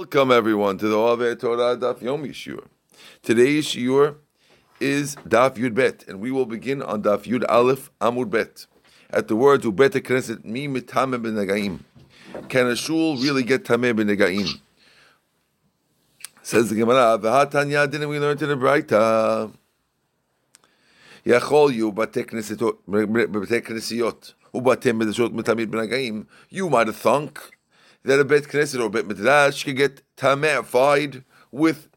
Welcome everyone to the Ave Torah Daf Yomi Shiur. Today's Shiur is Daf Yud Bet, and we will begin on Daf Yud Aleph Amud Bet. At the words Ubet Knesset Mi Mitame Ben Nagaim. Can a shul really get Tameh Ben Nagaim? Says the Gemara, V'hatanya didn't we learn to the Braita? Yachol you Bate Knesset Ubate Knesset You might have thunk that a bet knesset or a bet midrash could get tameified with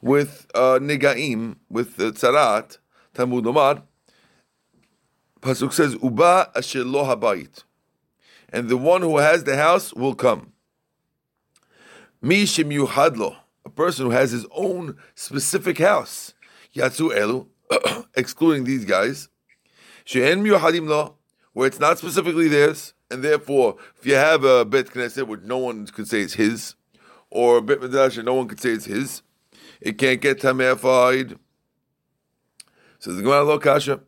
with uh, negaim, with uh, tzarat, Talmud Omar. Pasuk says, "Uba asher lo habayit," and the one who has the house will come. Mi shem yuhadlo, a person who has his own specific house. Yatsu elu, excluding these guys. She'en yuhadim lo, where it's not specifically theirs and therefore, if you have a bet knesset which no one could say is his, or a bet midrash that no one could say is his, it can't get tameified. Says the Gemara Lo Kasha.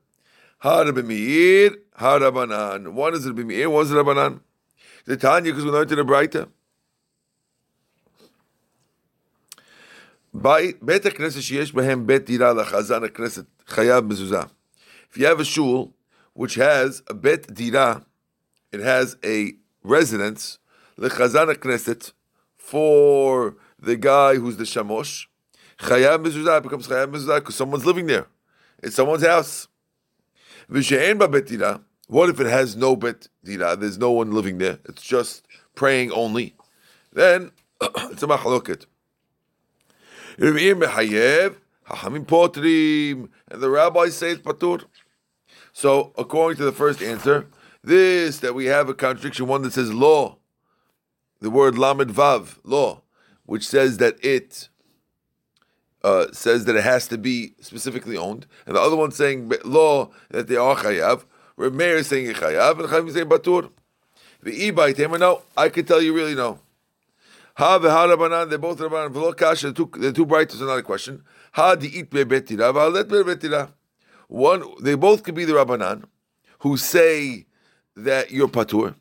Hara b'meir, hara banan. One is it b'meir, one is it banan. The Tanya, because we learned in the Braita. בית הכנסת שיש בהם בית דירה לחזן הכנסת חייב מזוזה. If you have a shul which has a bet dira, it has a residence, lechazan knesset, for the guy who's the shamosh. Chayab mezuzah becomes chayab mezuzah because someone's living there. It's someone's house. V'she'en ba'bet dira. What if it has no bet dira? There's no one living there. It's just praying only. Then it's a machloket. and the rabbis say it's patur. So according to the first answer, this that we have a contradiction, one that says law, the word lamed vav, law, which says that it uh, says that it has to be specifically owned, and the other one saying law that they are chayav. Reb Meir is saying chayav, and Chaim is saying batur. The by tamer, no, I can tell you really no. Ha v'ha rabbanan, they're both rabbanan. V'lo kasha, the two, brightest are not a question. Ha di it be'betira, v'alet be'betira. One, they both could be the rabbanan who say that you're patur,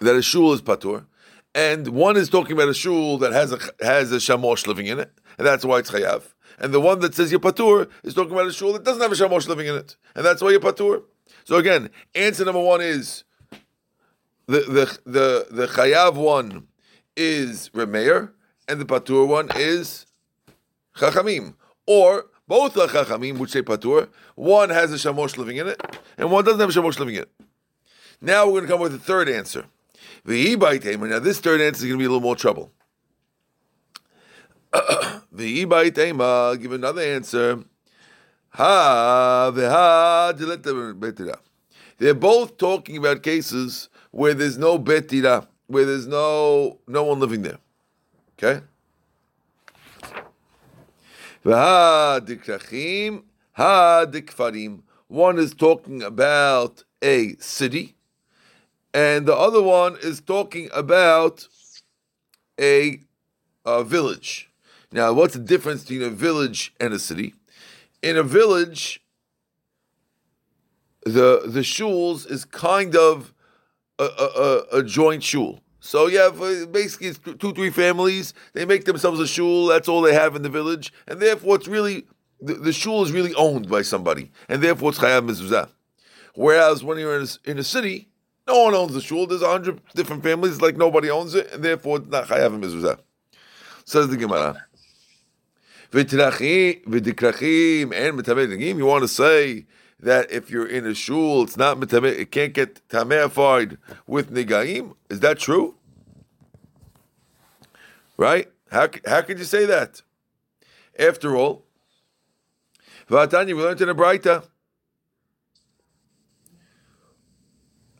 that a shul is patur, and one is talking about a shul that has a has a shamosh living in it, and that's why it's chayav. And the one that says you're patur is talking about a shul that doesn't have a shamosh living in it, and that's why you're patur. So again, answer number one is the the the the chayav one is remeir, and the patur one is chachamim, or both the chachamim which say patur. One has a shamosh living in it, and one doesn't have a shamosh living in it. Now we're going to come with a third answer. The Now this third answer is going to be a little more trouble. The uh, I'll give another answer. Ha They're both talking about cases where there's no betira, where there's no no one living there. Okay. One is talking about a city, and the other one is talking about a, a village. Now, what's the difference between a village and a city? In a village, the the shuls is kind of a, a, a joint shul. So yeah, basically it's two, three families. They make themselves a shul. That's all they have in the village, and therefore it's really the, the shul is really owned by somebody, and therefore it's chayav mezuzah. Whereas when you're in a, in a city, no one owns the shul. There's a hundred different families, like nobody owns it, and therefore it's not chayav mezuzah. Says the Gemara. You want to say that if you're in a shul, it's not it can't get tameified with nigaim. Is that true? Right? How how could you say that? After all, Vatanya, we learned in the Braita.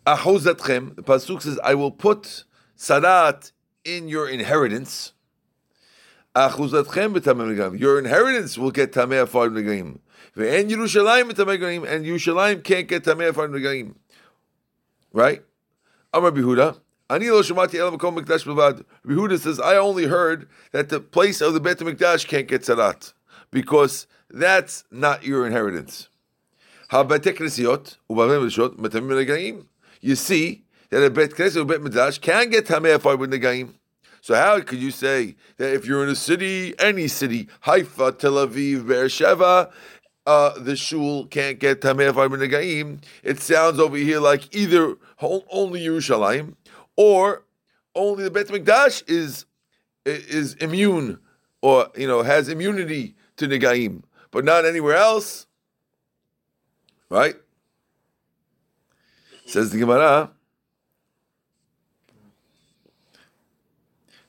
Ahozatchem, the pasuk says, "I will put sarat in your inheritance." Achuzatchem Your inheritance will get tamei afar negaim. And Yerushalayim tamei and Yerushalayim can't get tamei afar negaim. Right? Amar Bihuda. Ani lo shemati el makom mikdash b'vad. Yehuda says, I only heard that the place of the Bet Mikdash can't get sarat because that's not your inheritance. You see that a Bet Knesset or Bet Midrash can get Tameh fight with Negaim. So how could you say that if you're in a city, any city, Haifa, Tel Aviv, Beersheba, uh, the shul can't get Tameh fight with Negaim? It sounds over here like either only Yerushalayim or only the Beit Mikdash is is immune or you know has immunity to negaim, but not anywhere else, right? Says the Gemara.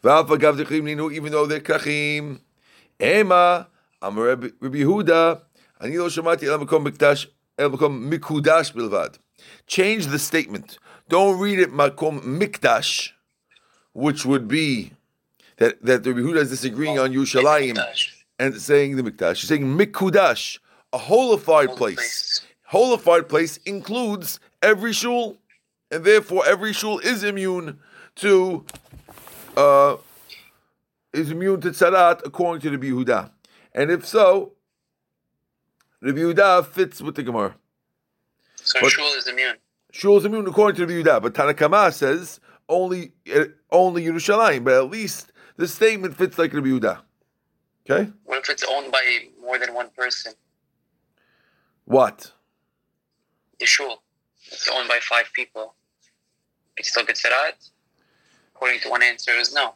Even though they're kachim, Ema, Amar Rabbi Yehuda, Ani lo shamati el makom mikdash, mikudash bilvad. Change the statement. Don't read it makom mikdash, which would be that that the Yehuda is disagreeing on Yerushalayim and saying the mikdash. He's saying mikudash, a holified place. Holified place includes every shul, and therefore every shul is immune to uh, is immune to tzarat according to the Yehuda. And if so, the Yehuda fits with the Gemara. So but, shul is immune. Shul is immune according to the Yehuda, but Tanakama says only uh, only Yerushalayim, but at least the statement fits like the Yehuda. Okay. What if it's owned by more than one person? What? The shul. It's owned by five people. It still gets out. According to one answer, is no.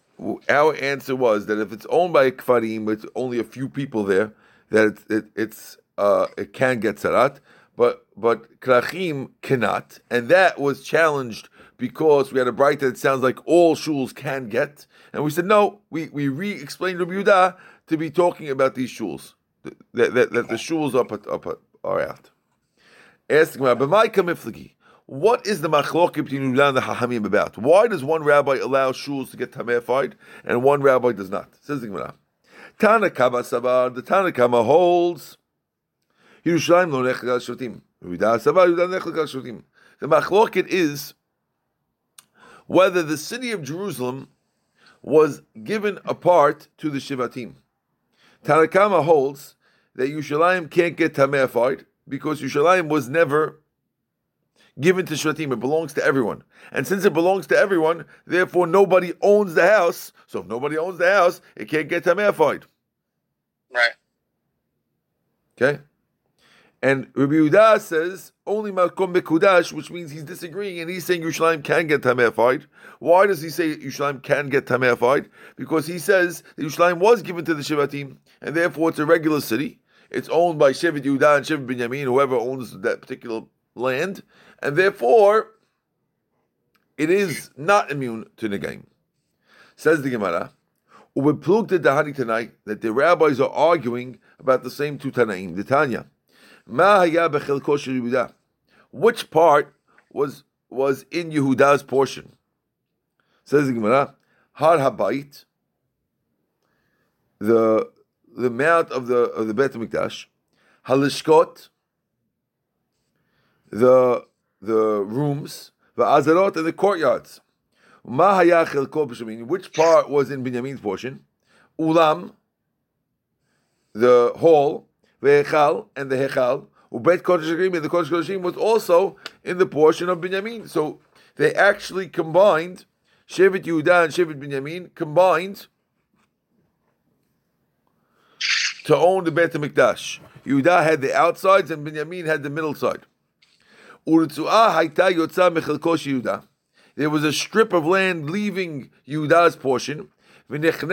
Our answer was that if it's owned by kfarim, with only a few people there, that it, it, it's uh, it can get sarat, but but krachim cannot, and that was challenged because we had a bright that sounds like all shuls can get, and we said no. We we re-explained Rabbi Yehuda to be talking about these shuls that that, that the shuls up up are out. Asking about. What is the machloket between Ulan and the Hachamim about? Why does one rabbi allow shuls to get tamefied and one rabbi does not? Says the Gemara. Tanakama sabar. The Tanakama holds Yerushalayim lo nechel shotim. sabar nechel shotim. The machloket is whether the city of Jerusalem was given a part to the Shivatim. Tanakama holds that Yerushalayim can't get tamefied because Yerushalayim was never given to Shvatim. It belongs to everyone. And since it belongs to everyone, therefore nobody owns the house. So if nobody owns the house, it can't get Tameafied. Right. Okay? And Rabbi Yehuda says only Malkom Bekudash, which means he's disagreeing and he's saying Yerushalayim can get Tameafied. Why does he say Yerushalayim can get Tameafied? Because he says that Yerushalayim was given to the Shivatim and therefore it's a regular city. It's owned by Shevet Yehuda and Shevet Binyamin, whoever owns that particular land and therefore it is not immune to Negaim. Says the Gemara, the Dahani tonight that the rabbis are arguing about the same two Tanaim, the Tanya. Which part was was in Yehuda's portion? Says the Gemara, Har Habayit, the the mount of the of the Bet Mikdash, Halishkot, the the rooms, the azarot, and the courtyards. Which part was in Binyamin's portion? Ulam, the hall, ve'echal, and the hechal. Ubet Kodesh and the Kodesh Kodeshim was also in the portion of Binyamin. So they actually combined, Shevet Yehuda and Shevet Binyamin combined to own the Bet HaMikdash. Yehuda had the outsides and Binyamin had the middle side. There was a strip of land leaving Yehuda's portion, and entered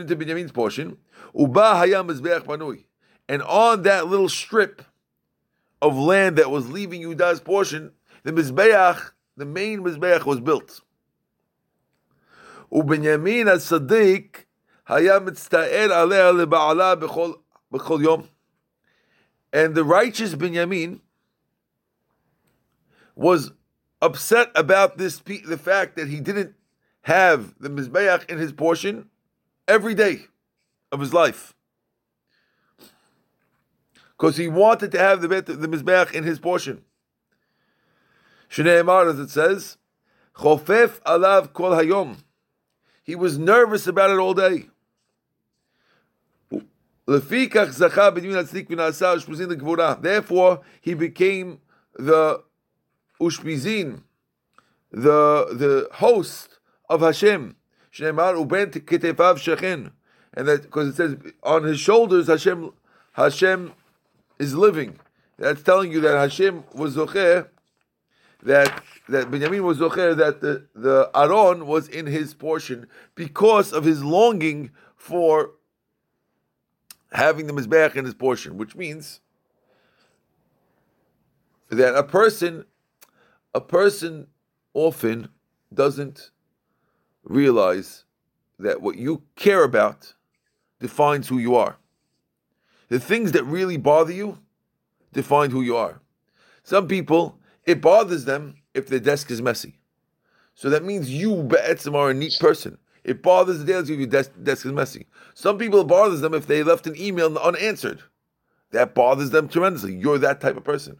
into Binyamin's portion, Uba hayam panui. And on that little strip of land that was leaving Yudah's portion, the mizbeach, the main mizbeach, was built. Ubenyamin as Sadiq hayam mitztaer aleh lebaala bechol bechol yom. And the righteous Benjamin was upset about this the fact that he didn't have the mizbeach in his portion every day of his life because he wanted to have the the mizbeach in his portion. Shneimar, as it says, chofef alav kol hayom. He was nervous about it all day. Therefore, he became the ushpizin, the the host of Hashem, And that because it says on his shoulders Hashem Hashem is living. That's telling you that Hashem was zocher, that that Benjamin was zocher, that the the Aron was in his portion because of his longing for having the mizbeach in his portion, which means that a person, a person often doesn't realize that what you care about defines who you are. The things that really bother you define who you are. Some people, it bothers them if their desk is messy. So that means you, Be'etzim, are a neat person. It bothers the daily if your desk, desk is messy. Some people, it bothers them if they left an email unanswered. That bothers them tremendously. You're that type of person.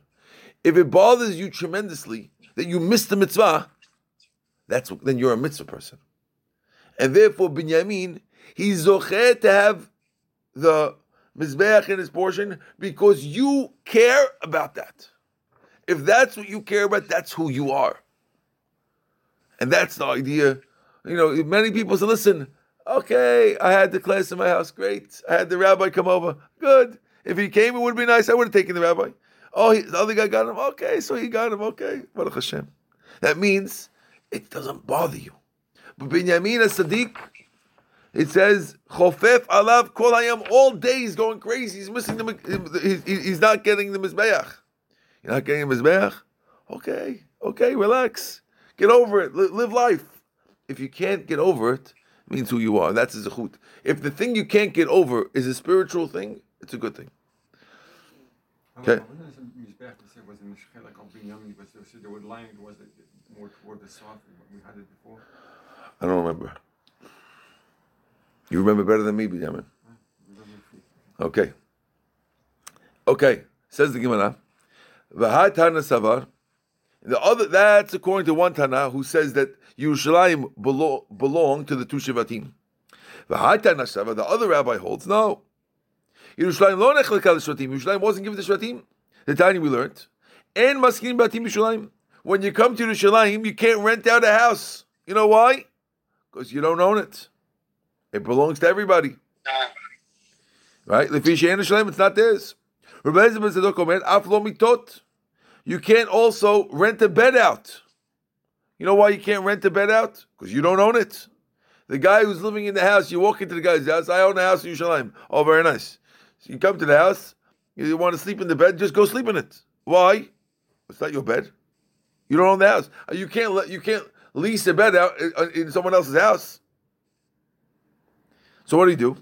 If it bothers you tremendously that you missed the mitzvah, that's then you're a mitzvah person. And therefore, Binyamin, he's zocher to have the mizbeach in his portion because you care about that. If that's what you care about, that's who you are. And that's the idea. You know, many people say, listen, okay, I had the class in my house, great. I had the rabbi come over, good. If he came, it would be nice. I would have taken the rabbi. Oh, he, the other guy got him. Okay, so he got him. Okay, Baruch Hashem. That means it doesn't bother you. But Binyamin Sadiq, it says Chofef alav kol hayam. All day he's going crazy. He's missing the. He's, he's not getting the mizbeach. You're not getting the mizbeach. Okay, okay, relax. Get over it. live life. If you can't get over it, it means who you are. That's a zechut. If the thing you can't get over is a spiritual thing, it's a good thing. Okay. I don't remember. You remember better than me, Benjamin. Okay. Okay. Says the Gemara. Tana Savar. The other that's according to one Tana who says that Yerushalayim belong, belong to the two Shivatim. Tana Savar, the other rabbi holds no. Yerushalayim lo nechlekal Shvatim. Yerushalayim wasn't given to Shvatim. The tiny we learned. And maskin batim Yerushalayim. When you come to Yerushalayim, you can't rent out a house. You know why? Because you don't own it. It belongs to everybody. Right? It's not theirs. You can't also rent a bed out. You know why you can't rent a bed out? Because you don't own it. The guy who's living in the house, you walk into the guy's house. I own a house in Yerushalayim. Oh, very nice. So you come to the house. You want to sleep in the bed? Just go sleep in it. Why? It's not your bed. You don't own the house. You can't let you can't lease a bed out uh, in someone else's house. So what do you do?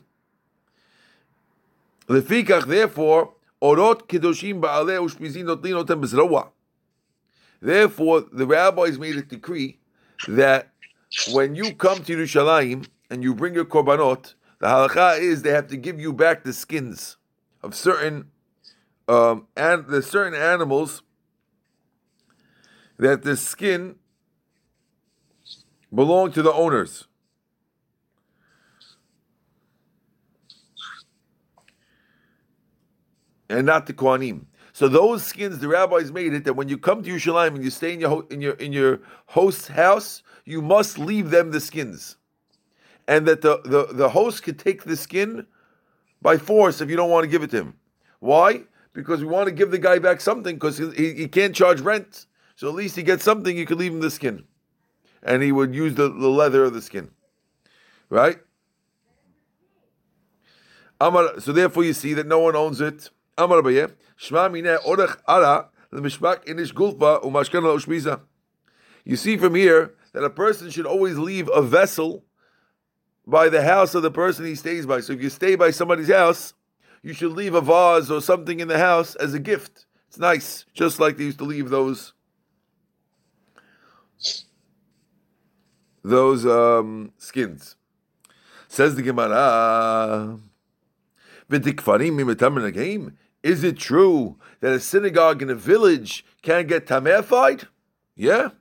Lefikach, therefore, orot kedoshim. Therefore, the rabbis made a decree that when you come to Yerushalayim and you bring your korbanot, the halacha is they have to give you back the skins of certain um, and the certain animals that the skin belong to the owners. And not the Kohanim. So those skins, the rabbis made it that when you come to Yerushalayim and you stay in your in your in your host's house, you must leave them the skins, and that the the, the host could take the skin by force if you don't want to give it to him. Why? Because we want to give the guy back something because he, he can't charge rent, so at least he gets something. You could leave him the skin, and he would use the, the leather of the skin, right? So therefore, you see that no one owns it. You see from here that a person should always leave a vessel by the house of the person he stays by. So if you stay by somebody's house, you should leave a vase or something in the house as a gift. It's nice, just like they used to leave those those um, skins. Says the Gemara. Is it true that a synagogue in a village can get tamefied? Yeah.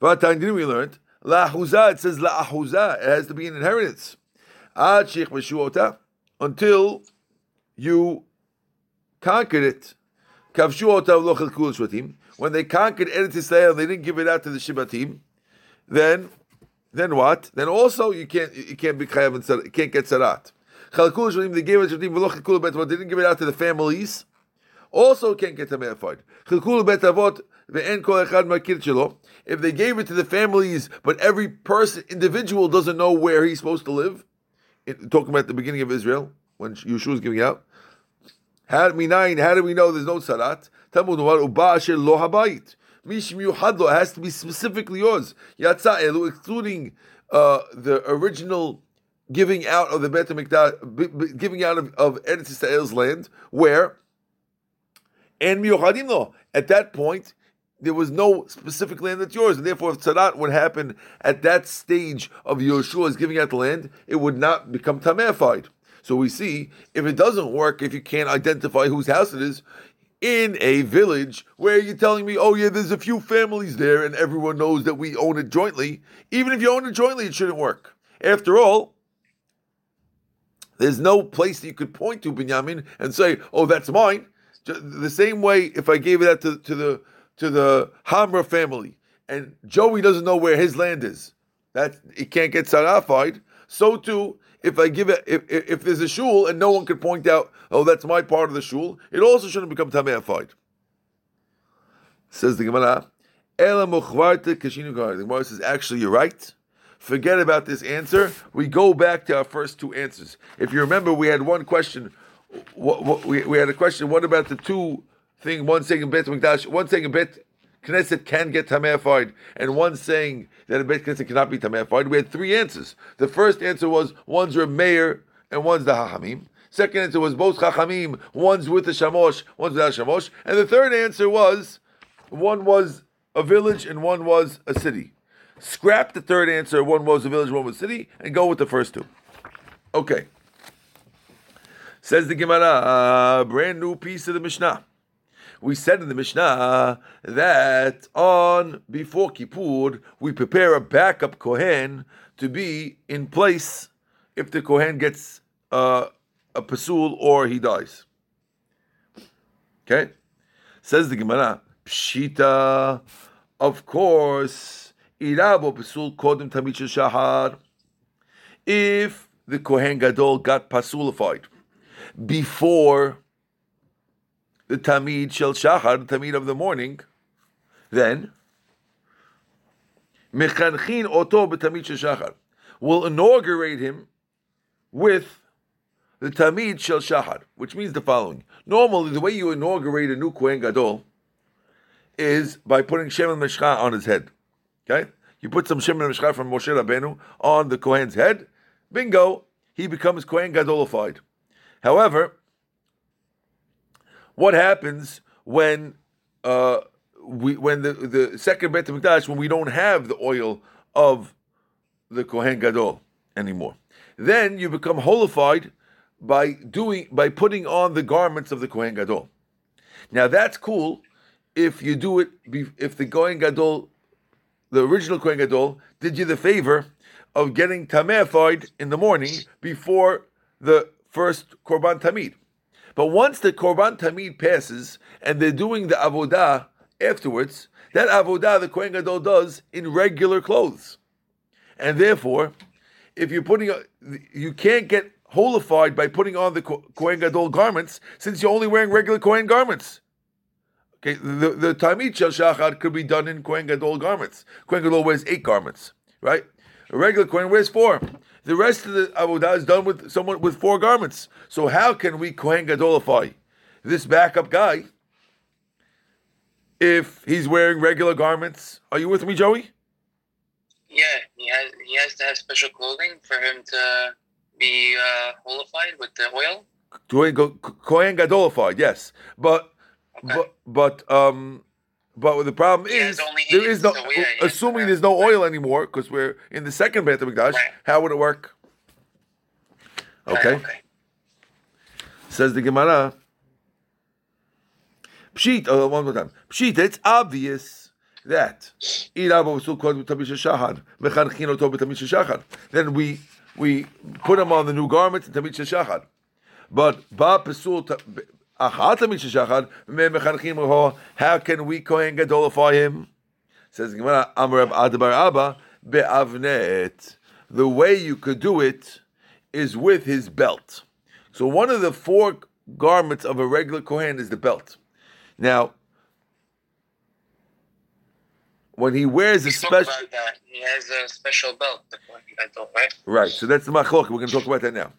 But didn't we learned la'ahuza. It says la'ahuza. It has to be an inheritance. Until you conquered it. When they conquered Eretz Yisrael, they didn't give it out to the Shibatim. Then, then what? Then also you can't you can't be chayav and you can't get sarat. Chalkul Shvatim they gave it to Shvatim v'loch Chalkul Bet Avot. Didn't give it out to the families. Also can't get tameified. Chalkul Bet Avot. If they gave it to the families, but every person individual doesn't know where he's supposed to live. It, talking about the beginning of Israel when Yeshua was giving out. How do we know there's no sarat? Talmud uba asher lo habayit. Mishim yuhadlo has to be specifically yours. Yatsa elu, excluding uh, the original giving out of the Bet Mikdash, giving out of, of Eretz Yisrael's land, where and miyuchadim lo. At that point, there was no specific land that's yours, and therefore, if tzaddat would happen at that stage of Yeshua's giving out the land, it would not become tamefied. So we see if it doesn't work, if you can't identify whose house it is, in a village where you're telling me, oh yeah, there's a few families there and everyone knows that we own it jointly. Even if you own it jointly, it shouldn't work. After all, there's no place that you could point to Binyamin and say, oh, that's mine. The same way if I gave it to, to the to the Hamra family and Joey doesn't know where his land is, that he can't get sarafied. So too, if I give it, if, if there's a shul and no one can point out, oh, that's my part of the shul, it also shouldn't become tameafied. Says the Gemara, Ela muchvarte kashinu The Gemara says, actually, you're right. Forget about this answer. We go back to our first two answers. If you remember, we had one question. What, what, we, we had a question. What about the two thing? One saying Bet Mikdash, one saying Bet Knesset can get tamefied, and one saying that a Bet Knesset cannot be tamefied. We had three answers. The first answer was one's Meir and one's the Hachamim. Second answer was both Chachamim, one's with the Shamosh, one's without Shamosh. And the third answer was one was a village and one was a city. Scrap the third answer, one was a village, one was a city, and go with the first two. Okay. Says the Gemara, a brand new piece of the Mishnah we said in the Mishnah that on before Kippur we prepare a backup Kohen to be in place if the Kohen gets uh, a pasul or he dies. Okay, says the Gemara, Pshita, of course, shahar. If the Kohen Gadol got pasulified before the Tamid Shel Shachar, the Tamid of the morning, then Mechanchin Oto b'Tamid Shel Shachar will inaugurate him with the Tamid Shel Shachar, which means the following. Normally, the way you inaugurate a new Kohen Gadol is by putting Shem Meshcha on his head. Okay? You put some Shem and Meshcha from Moshe Rabbeinu on the Kohen's head, bingo, he becomes Kohen Gadolified. However, what happens when uh, we when the, the second Beit Hamikdash when we don't have the oil of the Kohen Gadol anymore? Then you become holified by doing by putting on the garments of the Kohen Gadol. Now that's cool if you do it if the Kohen Gadol, the original Kohen Gadol, did you the favor of getting tamefied in the morning before the first Korban Tamid. But once the Korban Tamid passes and they're doing the Avodah afterwards, that Avodah the Kohen Gadol does in regular clothes. And therefore, if you're putting, you can't get holified by putting on the Kohen Gadol garments since you're only wearing regular Kohen garments. Okay, the, the Tamid Shel Shachar could be done in Kohen Gadol garments. Kohen Gadol wears eight garments, right? A regular Kohen wears four. The rest of the avodah is done with someone with four garments. So how can we kohen gadolify this backup guy if he's wearing regular garments? Are you with me, Joey? Yeah, he has he has to have special clothing for him to be uh, holified with the oil. Kohen gadolified, yes, but. But but um but the problem is there is no. So yeah, assuming there's no oil anymore because we're in the second Beit Hamikdash. Right. How would it work? Okay. Right, okay. Says the Gemara. Pshit. Oh, one more time. Pshit. It's obvious that then we we put him on the new garment and tamid shachar. But ba pesul How can we Kohen Gadolify him? Says Gemara, Amar Adda bar Abba, Be'avnet. The way you could do it is with his belt. So one of the four garments of a regular Kohen is the belt. Now, when he wears a We spoke special. He has a special belt, the Kohen Gadol, right? right? So that's the machlok. We're going to talk about that now.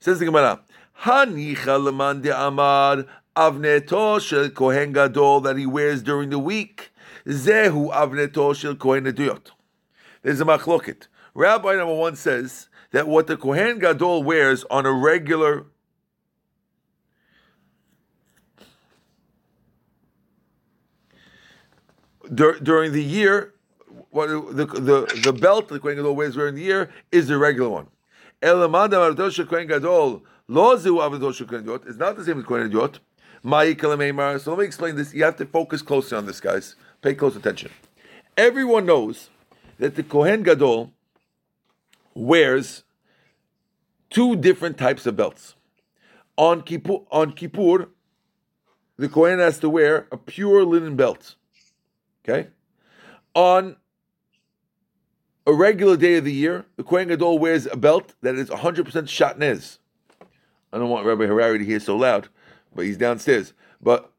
Says the Gemara, Hanicha leman amar avneto shel kohen gadol that he wears during the week. Zehu avneto shel kohen aduyot. There's a machloket. Rabbi number one says that what the kohen gadol wears on a regular dur- during the year, what the the the belt the kohen gadol wears during the year is the regular one. Elamanda avneto shel kohen gadol lo zehu avneto shel kohen aduyot is not the same as kohen kalameimar. So let me explain this. You have to focus closely on this, guys. Pay close attention. Everyone knows that the kohen gadol wears two different types of belts. On Kippur, on Kippur, the Kohen has to wear a pure linen belt. Okay? On a regular day of the year, the Kohen Gadol wears a belt that is 100% shatnez. I don't want Rabbi Harari to hear so loud, but he's downstairs. But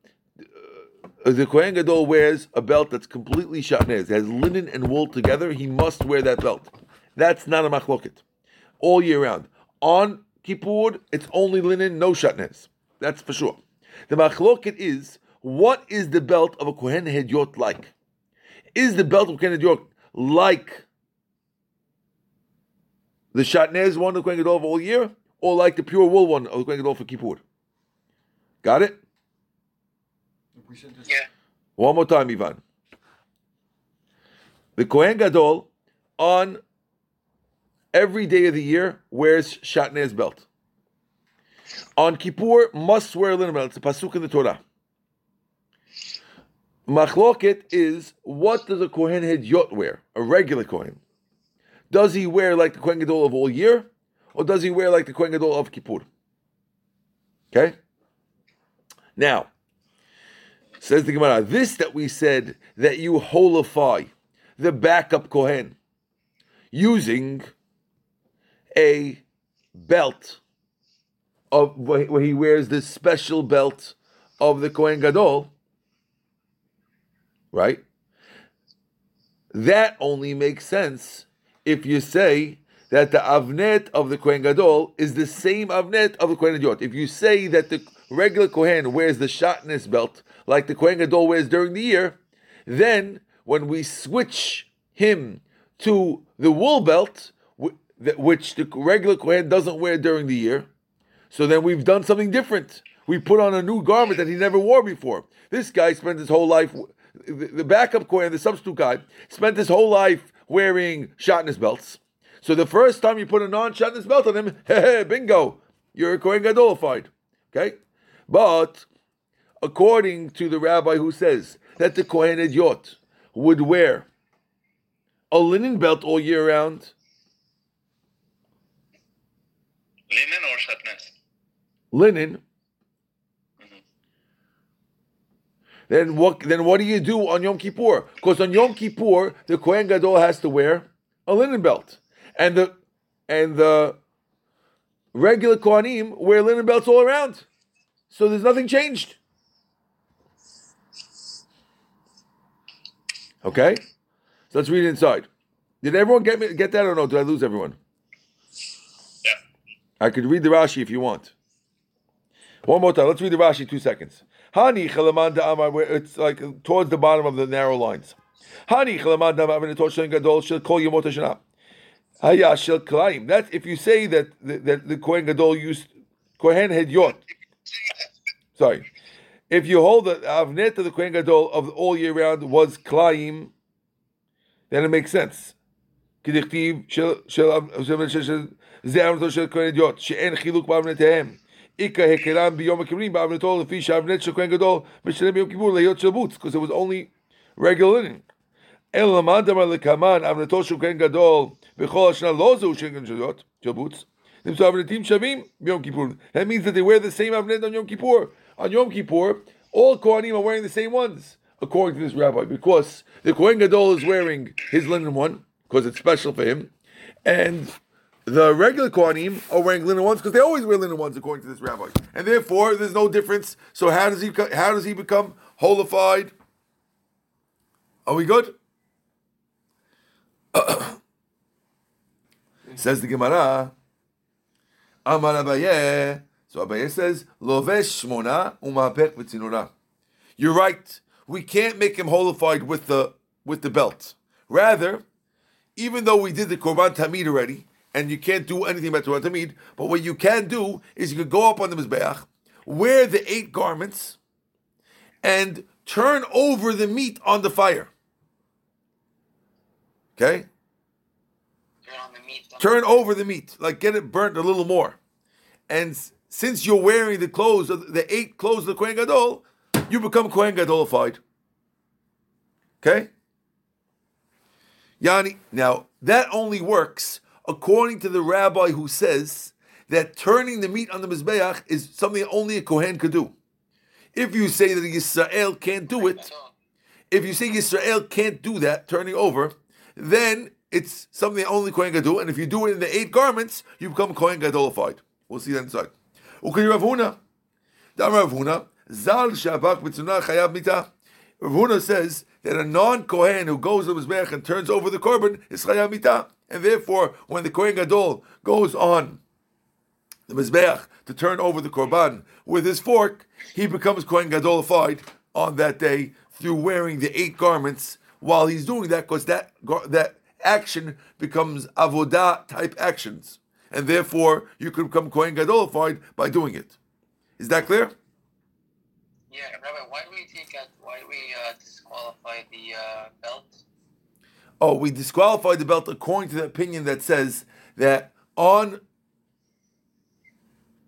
uh, the Kohen Gadol wears a belt that's completely shatnez. Has linen and wool together. He must wear that belt. That's not a machloket. All year round. On Kippur, it's only linen, no shatnez. That's for sure. The machloket is, what is the belt of a Kohen Hedyot like? Is the belt of Kohen Hedyot like the shatnez one of the Kohen Gadol all year, or like the pure wool one of the Kohen Gadol for Kippur? Got it? We should just Yeah. One more time, Ivan. The Kohen Gadol on every day of the year wears shatnez belt. On Kippur, must wear linen belt. It's a pasuk in the Torah. Machloket is what does a Kohen Hedyot wear? A regular Kohen. Does he wear like the Kohen Gadol of all year, or does he wear like the Kohen Gadol of Kippur? Okay. Now, says the Gemara, this that we said that you holify the backup Kohen using a belt of where he wears this special belt of the Kohen Gadol, right? That only makes sense if you say that the avnet of the Kohen Gadol is the same avnet of the Kohen Gadol. If you say that the regular Kohen wears the shatnez belt like the Kohen Gadol wears during the year, then when we switch him to the wool belt, which the regular Kohen doesn't wear during the year, so then we've done something different. We put on a new garment that he never wore before. This guy spent his whole life, the the backup Kohen, the substitute guy, spent his whole life wearing shatnez belts. So the first time you put a non-shatnez belt on him, hey, hey, bingo, you're a Kohen Gadolified. Okay? But according to the rabbi who says that the Kohen Hedyot would wear a linen belt all year round, Linen or shatnez? linen, mm-hmm. then what then what do you do on Yom Kippur? Because on Yom Kippur, the Kohen Gadol has to wear a linen belt. And the and the regular Kohanim wear linen belts all around. So there's nothing changed. Okay? So let's read it inside. Did everyone get me get that or no? Did I lose everyone? Yeah. I could read the Rashi if you want. One more time. Let's read the Rashi two seconds. Hani chalaman da'amar, it's like towards the bottom of the narrow lines. Hani chalaman da'amar v'netor shen gadol shel kol yomot Hayashel Klaim. That's if you say that the, that the Kohen Gadol used Kohen Hedyot. Sorry, if you hold that Avnet of the Kohen Gadol of all year round was Klaim, then it makes sense. כדכתיב של של של זה אמנתו של כהן הדיוט, שאין חילוק באמנתיהם. איכא הכרם ביום הכיפורים באמנתו לפי שהאמנת של כהן גדול משלם ביום כיפור להיות של בוץ, because it was only regular linen. אלא למד אמר לקמן, אבנתו של כהן גדול בכל השנה לא זהו של כהן של בוץ, נמצא אבנתים שווים ביום כיפור. That means that they wear the same אבנת on Yom Kippur. on Yom Kippur, all Kohanim are wearing the same ones, according to this rabbi, because the Kohen Gadol is wearing his linen one, because it's special for him, and the regular Kohanim are wearing linen ones because they always wear linen ones according to this rabbi, and therefore there's no difference. So how does he how does he become holified? Are we good? Says the Gemara. Amar Abaye. So Abaye says, Lovesh shmona umapek v'tzinura. You're right. We can't make him holified with the with the belt. Rather, even though we did the korban tamid already, and you can't do anything about korban tamid, but what you can do is you can go up on the mizbeach, wear the eight garments, and turn over the meat on the fire. Okay, Turn over the meat, like get it burnt a little more. And since you're wearing the clothes of the eight clothes of the Kohen Gadol, you become Kohen Gadolified. Okay? Yani, now that only works according to the rabbi who says that turning the meat on the Mizbeach is something only a Kohen could do. If you say that Yisrael can't do it, if you say Yisrael can't do that, turning over, then it's something only Kohen Gadol. And if you do it in the eight garments, you become Kohen Gadolified. We'll see that inside. Okay, Rav Huna. Rav Huna. Zal Shabak Mitzunah Chayav Mita. Rav Huna says that a non-Kohen who goes to Mizbeach and turns over the korban is Chayav Mita. And therefore, when the Kohen Gadol goes on the Mizbeach to turn over the korban with his fork, he becomes Kohen Gadolified on that day through wearing the eight garments while he's doing that, because that that action becomes avodah type actions, and therefore you can become Kohen Gadolified by doing it. Is that clear? Yeah, Rabbi, why do we take out? Why do we uh, disqualify the uh, belt? Oh, we disqualified the belt according to the opinion that says that on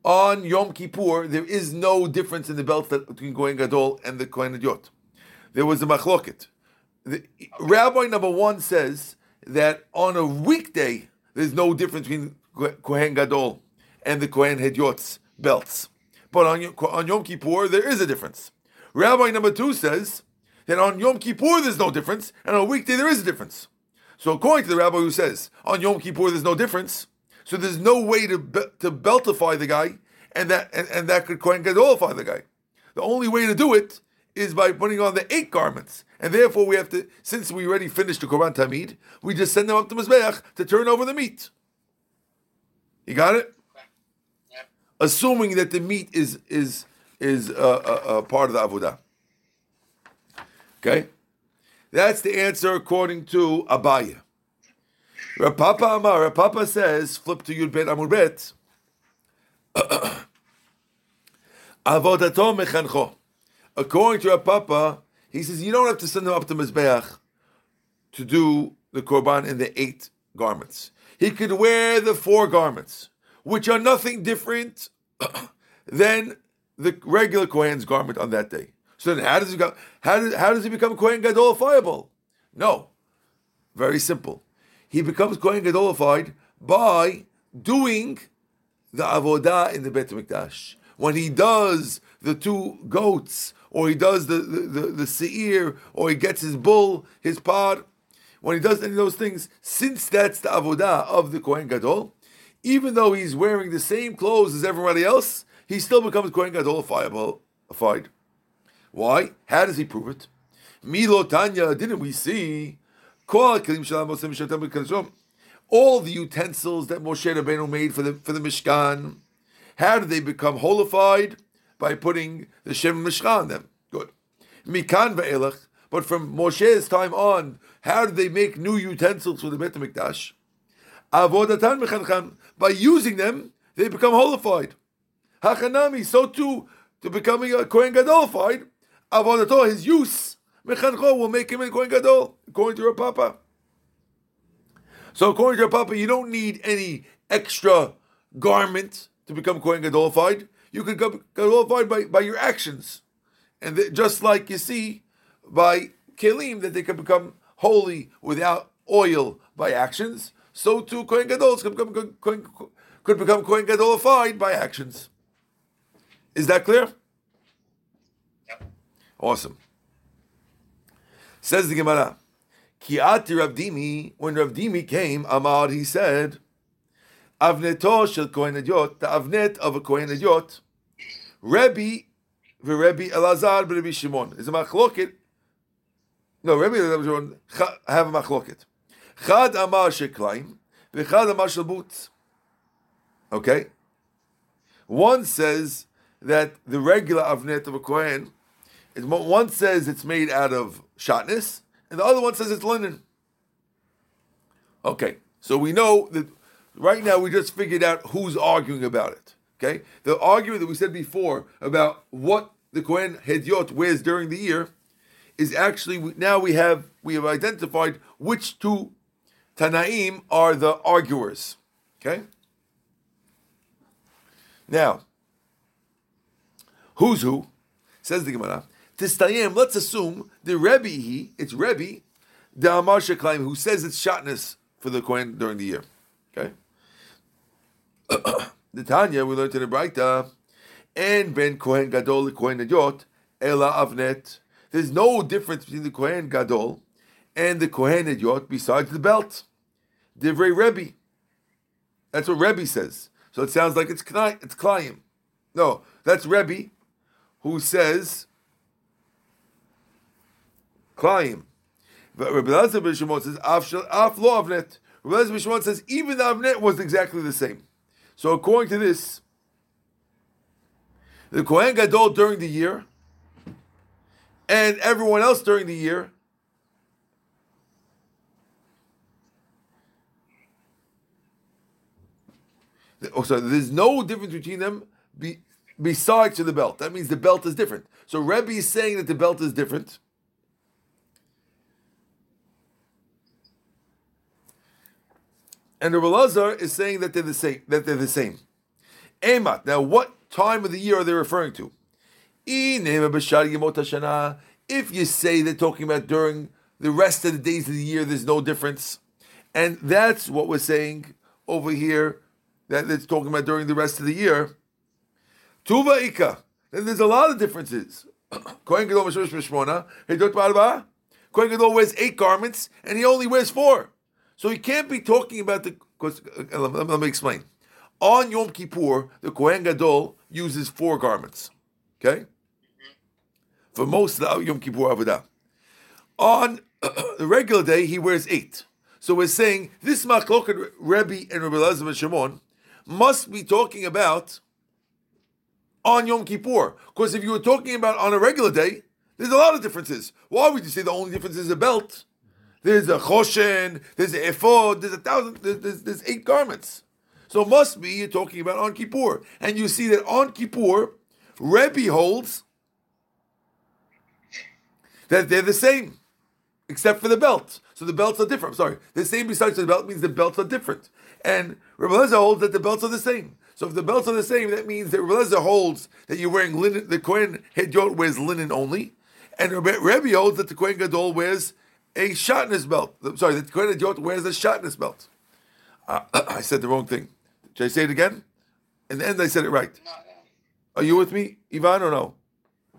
on Yom Kippur there is no difference in the belt that, between Kohen Gadol and the Kohen Hedyot. There was a machloket. The, Rabbi number one says that on a weekday there's no difference between Kohen Gadol and the Kohen Hidyot's belts, but on Yom- on Yom Kippur there is a difference. Rabbi number two says that on Yom Kippur there's no difference, and on a weekday there is a difference. So according to the rabbi who says on Yom Kippur there's no difference, so there's no way to be- to beltify the guy, and that and, and that could Kohen Gadolify the guy. The only way to do it is by putting on the eight garments, and therefore we have to. Since we already finished the Korban Tamid, we just send them up to Mizbeach to turn over the meat. You got it? Yep. Assuming that the meat is is is uh, uh, uh, part of the avodah. Okay, that's the answer according to Abaya. Rav Papa Amar. Rav Papa says, flip to Yud Bet Amud Bet. Avodato mechancho. According to Rav Papa, he says you don't have to send them up to Mizbeach to do the korban in the eight garments. He could wear the four garments, which are nothing different than the regular Kohen's garment on that day. So then, how does he go? How does how does he become Kohen Gadolifiable? No, very simple. He becomes Kohen Gadolified by doing the avodah in the Beit Hamikdash. When he does the two goats, or he does the the, the, the seir, or he gets his bull, his pod, when he does any of those things, since that's the avodah of the Kohen Gadol, even though he's wearing the same clothes as everybody else, he still becomes Kohen Gadolifiable. Why? How does he prove it? Milo Tanya, didn't we see? All the utensils that Moshe Rabbeinu made for the for the Mishkan, how did they become holified? By putting the Shem Mishkan on them. Good. Mikan ve'elach, but from Moshe's time on, how did they make new utensils for the Bet HaMikdash? Avodatan mechanchan. By using them, they become holified. Hachanami, so too, to becoming a Kohen Gadolified, avodato, his use, mechancho, will make him a Kohen Gadol, according to your Papa. So according to your Papa, you don't need any extra garment to become Kohen Gadolified. You can become Gadolified by, by your actions. And just like you see by Kelim, that they can become holy without oil by actions, so too Kohen Gadols can become, Kohen, could become Kohen Gadolified by actions. Is that clear? Awesome. Says the Gemara. Kiati Rav Dimi, when Rav Dimi came, Amar, he said, Avneto shel Kohen Hedyot, the Avnet of a Kohen Hedyot, Rebbe, the Rebbe Elazar, Rebbe Shimon. Is a machloket. No, Rebbe Elazar, Shimon, have a machloket. Chad Amar Sheklaim, V'chad Amar Shel Butz. Okay? One says that the regular Avnet of a Kohen, one says it's made out of shatnez, and the other one says it's linen. Okay, so we know that right now we just figured out who's arguing about it. Okay, the argument that we said before about what the Kohen Hedyot wears during the year is actually now we have we have identified which two Tanaim are the arguers. Okay, now who's who? Says the Gemara. Tistayim, let's assume the Rebbe, he, it's Rebbe, the Amar Sheklaim, who says it's shatnez for the Kohen during the year. Okay? the Tanya, we learned in the Braita, and ben Kohen Gadol, Kohen Hedyot, Ela Avnet. There's no difference between the Kohen Gadol and the Kohen Hedyot besides the belt. Divrei Rebbe. That's what Rebbe says. So it sounds like it's Knai, it's Klayim. No, that's Rebbe, who says Klayim. But ben Shimon says Af Af lo Avnet. Rabbi Shimon says even the Avnet was exactly the same. So according to this, the Kohen Gadol during the year and everyone else during the year Oh, so there's no difference between them be, besides to the belt. That means the belt is different. So Rebbe is saying that the belt is different. And the Lazar is saying that they're the same. That they're the same. Emat. Now, what time of the year are they referring to? If you say they're talking about during the rest of the days of the year, there's no difference. And that's what we're saying over here, that it's talking about during the rest of the year. Tuva Ika. Then there's a lot of differences. Kohen Gadol wears eight garments, and he only wears four. So he can't be talking about the. 'cause, uh, Let me- explain. On Yom Kippur, the Kohen Gadol uses four garments. Okay? For most of the Yom Kippur Avodah. On the regular day, he wears eight. So we're saying this Machloket Rebbe and Rebbe Elazar and Shimon must be talking about on Yom Kippur. Because if you were talking about on a regular day, there's a lot of differences. Why would you say the only difference is a belt? There's a choshen, there's a ephod, there's a thousand, there's, there's, eight garments. So must be you're talking about on Kippur. And you see that on Kippur, Rebbe holds that they're the same, except for the belt. So the belts are different. I'm sorry. The same besides the belt means the belts are different. And Rebbe Lezer holds that the belts are the same. So if the belts are the same, that means that Rebbe Lezer holds that you're wearing linen, the Kohen Hedyot wears linen only. And Rebbe holds that the Kohen Gadol wears a shatnez belt. Sorry, the Kohen Hedyot wears a shatnez belt. Uh, I said the wrong thing. Should I say it again? In the end, I said it right. Are you with me, Ivan, or no?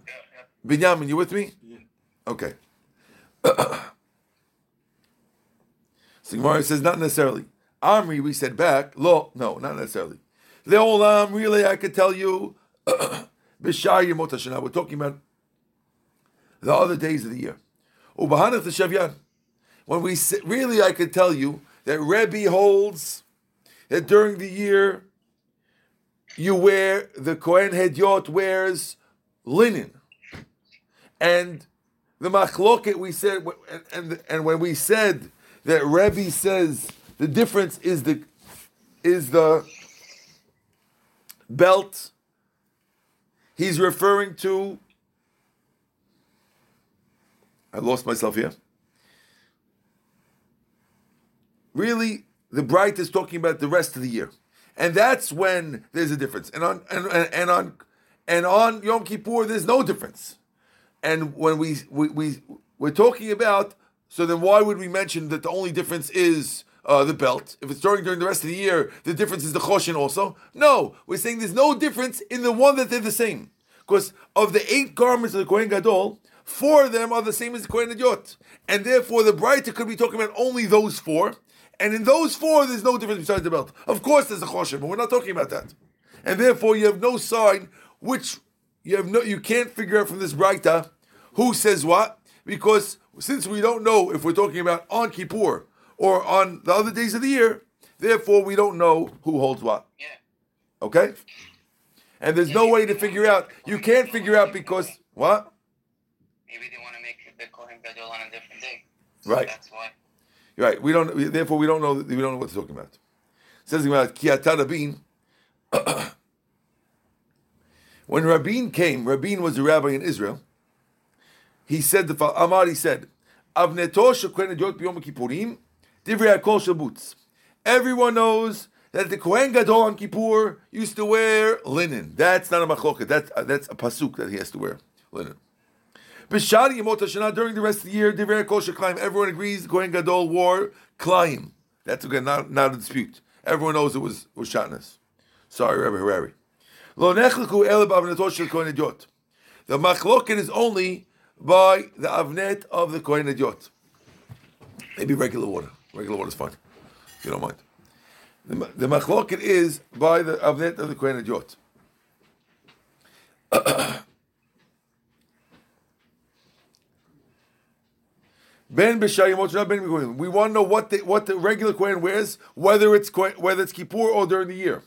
Yeah, yeah. Binyamin, you with me? Yeah. Okay. so Gemara says not necessarily. Amri, we said back. Lo, no, not necessarily. Leolam, really, I could tell you. Bishar Yemot Hashanah. We're talking about the other days of the year. Ubahanach the Shavyan. When we really, I could tell you that Rebbe holds that during the year you wear the Kohen Hedyot wears linen, and the machloket we said, and, and and when we said that Rebbe says the difference is the is the belt. He's referring to. I lost myself here. Really, the Braita is talking about the rest of the year, and that's when there's a difference. And on and, and, and on and on Yom Kippur, there's no difference. And when we we, we we're talking about, so then why would we mention that the only difference is uh, the belt? If it's during during the rest of the year, the difference is the choshen also. No, we're saying there's no difference in the one that they're the same. Because of the eight garments of the Kohen Gadol, four of them are the same as the Kohen Hedyot. And therefore, the Braita could be talking about only those four. And in those four, there's no difference besides the belt. Of course, there's a choshen, but we're not talking about that. And therefore, you have no sign which you have no. You can't figure out from this Braita who says what because since we don't know if we're talking about on Kippur or on the other days of the year, therefore we don't know who holds what. Yeah. Okay? And there's no way to figure out. You can't figure out because what? Maybe they want to make the Kohen Gadol on a different day. Right. That's why. You're Right. We don't. we- Therefore, we don't know. We don't know what they're talking about. It says about Kiata Rabin. when Rabin came, Rabin was a rabbi in Israel. He said the fol- Amar. He said, "Avneto shekohen ediot b'yom kippurim, divrei hakol shabutz." Everyone knows that the Kohen Gadol on Kippur used to wear linen. That's not a machloket. That's uh, that's a pasuk that he has to wear linen. B'shari Yemot HaShanah, during the rest of the year, Divrei Kol Sheklayim, everyone agrees Kohen Gadol wore Klayim. That's again not, not a dispute. Everyone knows it was, was Shatnez. Sorry, Rabbi Harari. Lo nechleku ele b'avnetot shel Kohen. The machloket is only by the avnet of the Kohen Hedyot. Maybe regular water. Regular water is fine, if you don't mind. The, the machloket is by the avnet of the Kohen Hedyot. Ben b'shayimot ben. We want to know what the what the regular kohen wears, whether it's whether it's Kippur or during the year.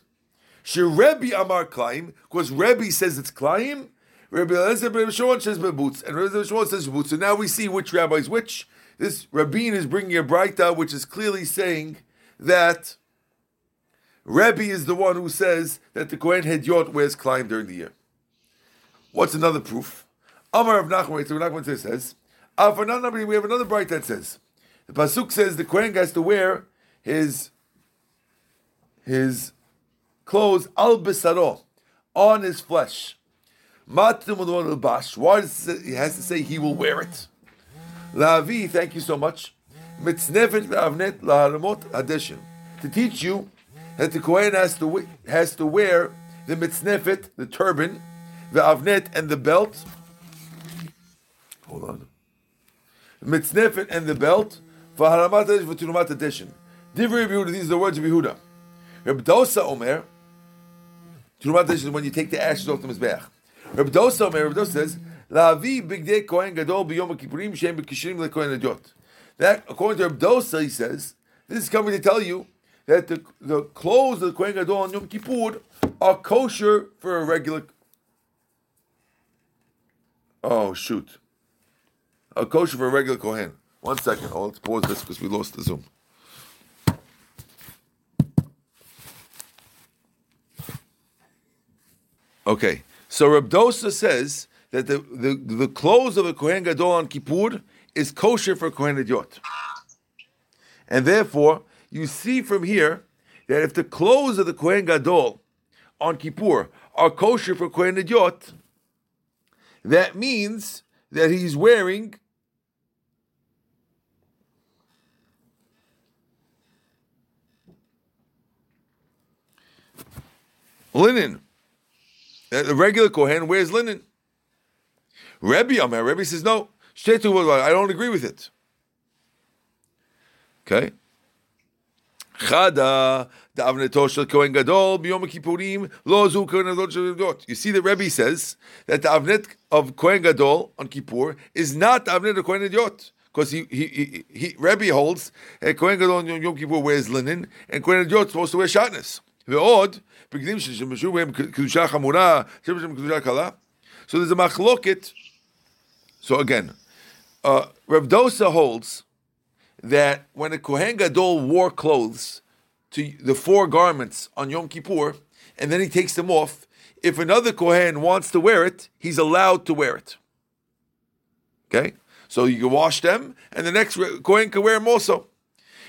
Sherebi Amar Klaim, because Rebbe says it's Klaim. Rabbi Eliezer ben Shimon says boots, and Rabbi Shimon says boots. So now we see which rabbi is which. This Rabin is bringing a braita, which is clearly saying that Rebbe is the one who says that the Kohen Hedyot wears Klaim during the year. What's another proof? Amar of Nachman, so Nachman says uh, for another, we have another Braita that says the pasuk says the kohen has to wear his his clothes al besaro on his flesh. Matim bash. Why does he has to say he will wear it? La'avi, thank you so much. Mitznefet ve'avnet la'aramot addition to teach you that the kohen has to has to wear the mitznefet, the turban, the avnet, and the belt. Hold on mitznefet and the belt for haramat Hadash for Terumat hadeshen. Divrei Yehuda, these are the words of Yehuda. Reb Dosa Omer, Terumat hadeshen is when you take the ashes off the Mizbeach. Reb Dosa Omer, Reb Dosa says, La'avi bigdei Kohen Gadol b'yom kippurim shem b'kishrim leKohen Adjot. That, according to Reb Dosa, he says, this is coming to tell you that the, the clothes of the Kohen Gadol on Yom Kippur are kosher for a regular. Oh, shoot a kosher for a regular kohen. One second. Oh, let's pause this because we lost the zoom. Okay, so Reb Dosa says that the, the, the clothes of a kohen gadol on Kippur is kosher for kohen hedyot, and therefore you see from here that if the clothes of the kohen gadol on Kippur are kosher for kohen hedyot, that means that he's wearing linen. Uh, The regular Kohen wears linen. Rebbe, Amar, Rebbe says, no, I don't agree with it. Okay? Kohen. You see, the Rebbe says that the avnet of Kohen Gadol on Kippur is not the avnet of Kohen Hedyot. Because he, he, he, he, Rebbe holds that Kohen Gadol on Yom Kippur wears linen, and Kohen Hedyot is supposed to wear shatnez. ועוד, בגדים ששימשו בהם קדושה חמורה, שימשו בהם קדושה קלה. So there's a machloket. So again, uh, Reb Dosa holds that when a Kohen Gadol wore clothes to the four garments on Yom Kippur, and then he takes them off, if another Kohen wants to wear it, he's allowed to wear it. Okay? So you can wash them, and the next Re- Kohen can wear them also.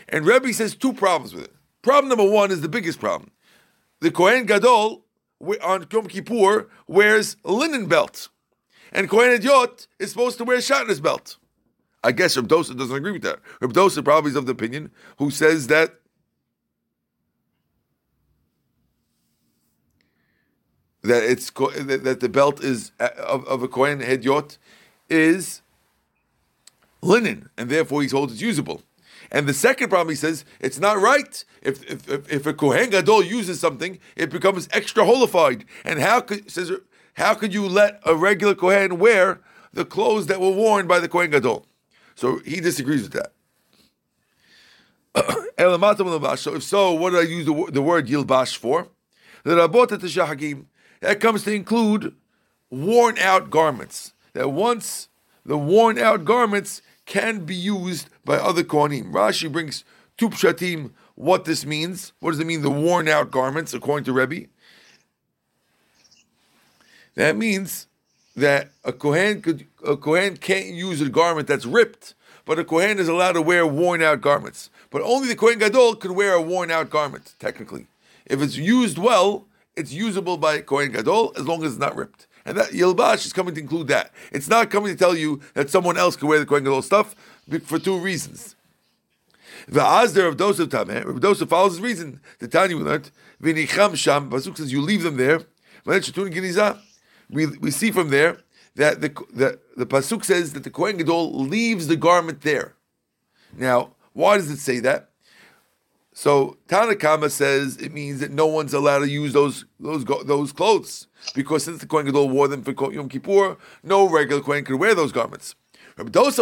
And Rebbe says two problems with it. Problem number one is the biggest problem. The Kohen Gadol on Yom Kippur wears linen belt, and Kohen Hedyot is supposed to wear a shatnez belt. I guess Reb Dosa doesn't agree with that. Reb Dosa probably is of the opinion who says that that it's that, the belt is uh, of, of a Kohen hedyot is linen, and therefore he holds it's usable. And the second problem, he says, it's not right. If if, if, a Kohen Gadol uses something, it becomes extra holified. And how could says how could you let a regular Kohen wear the clothes that were worn by the Kohen Gadol? So he disagrees with that. so if so, what did I use the, the word yilbash for? That comes to include worn out garments. That once the worn out garments can be used by other kohanim. Rashi brings two pshatim what this means. What does it mean? The worn out garments, according to Rebbe. That means that a kohen could a kohen can't use a garment that's ripped, but a kohen is allowed to wear worn out garments. But only the kohen gadol could wear a worn out garment. Technically, if it's used well, it's usable by kohen gadol as long as it's not ripped. And that Yilbash is coming to include that. It's not coming to tell you that someone else can wear the Kohen Gadol stuff for two reasons. The Azder of Dosav Tameh, Rav Dosav follows his reason. The Tanya we learned, V'nicham Sham, Pasuk says you leave them there. We, we see from there that the, the, the Pasuk says that the Kohen Gadol leaves the garment there. Now, why does it say that? So Tanna Kamma says it means that no one's allowed to use those those those clothes because since the Kohen Gadol wore them for Yom Kippur, no regular Kohen could wear those garments. It just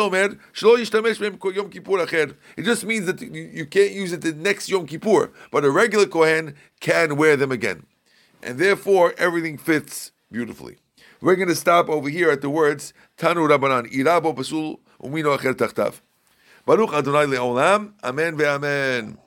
means that you can't use it the next Yom Kippur, but a regular Kohen can wear them again. And therefore, everything fits beautifully. We're going to stop over here at the words Tanu Rabbanan, Irabo Pasul, Umino Acher Tachtav. Baruch Adonai Le'olam, Amen ve'amen.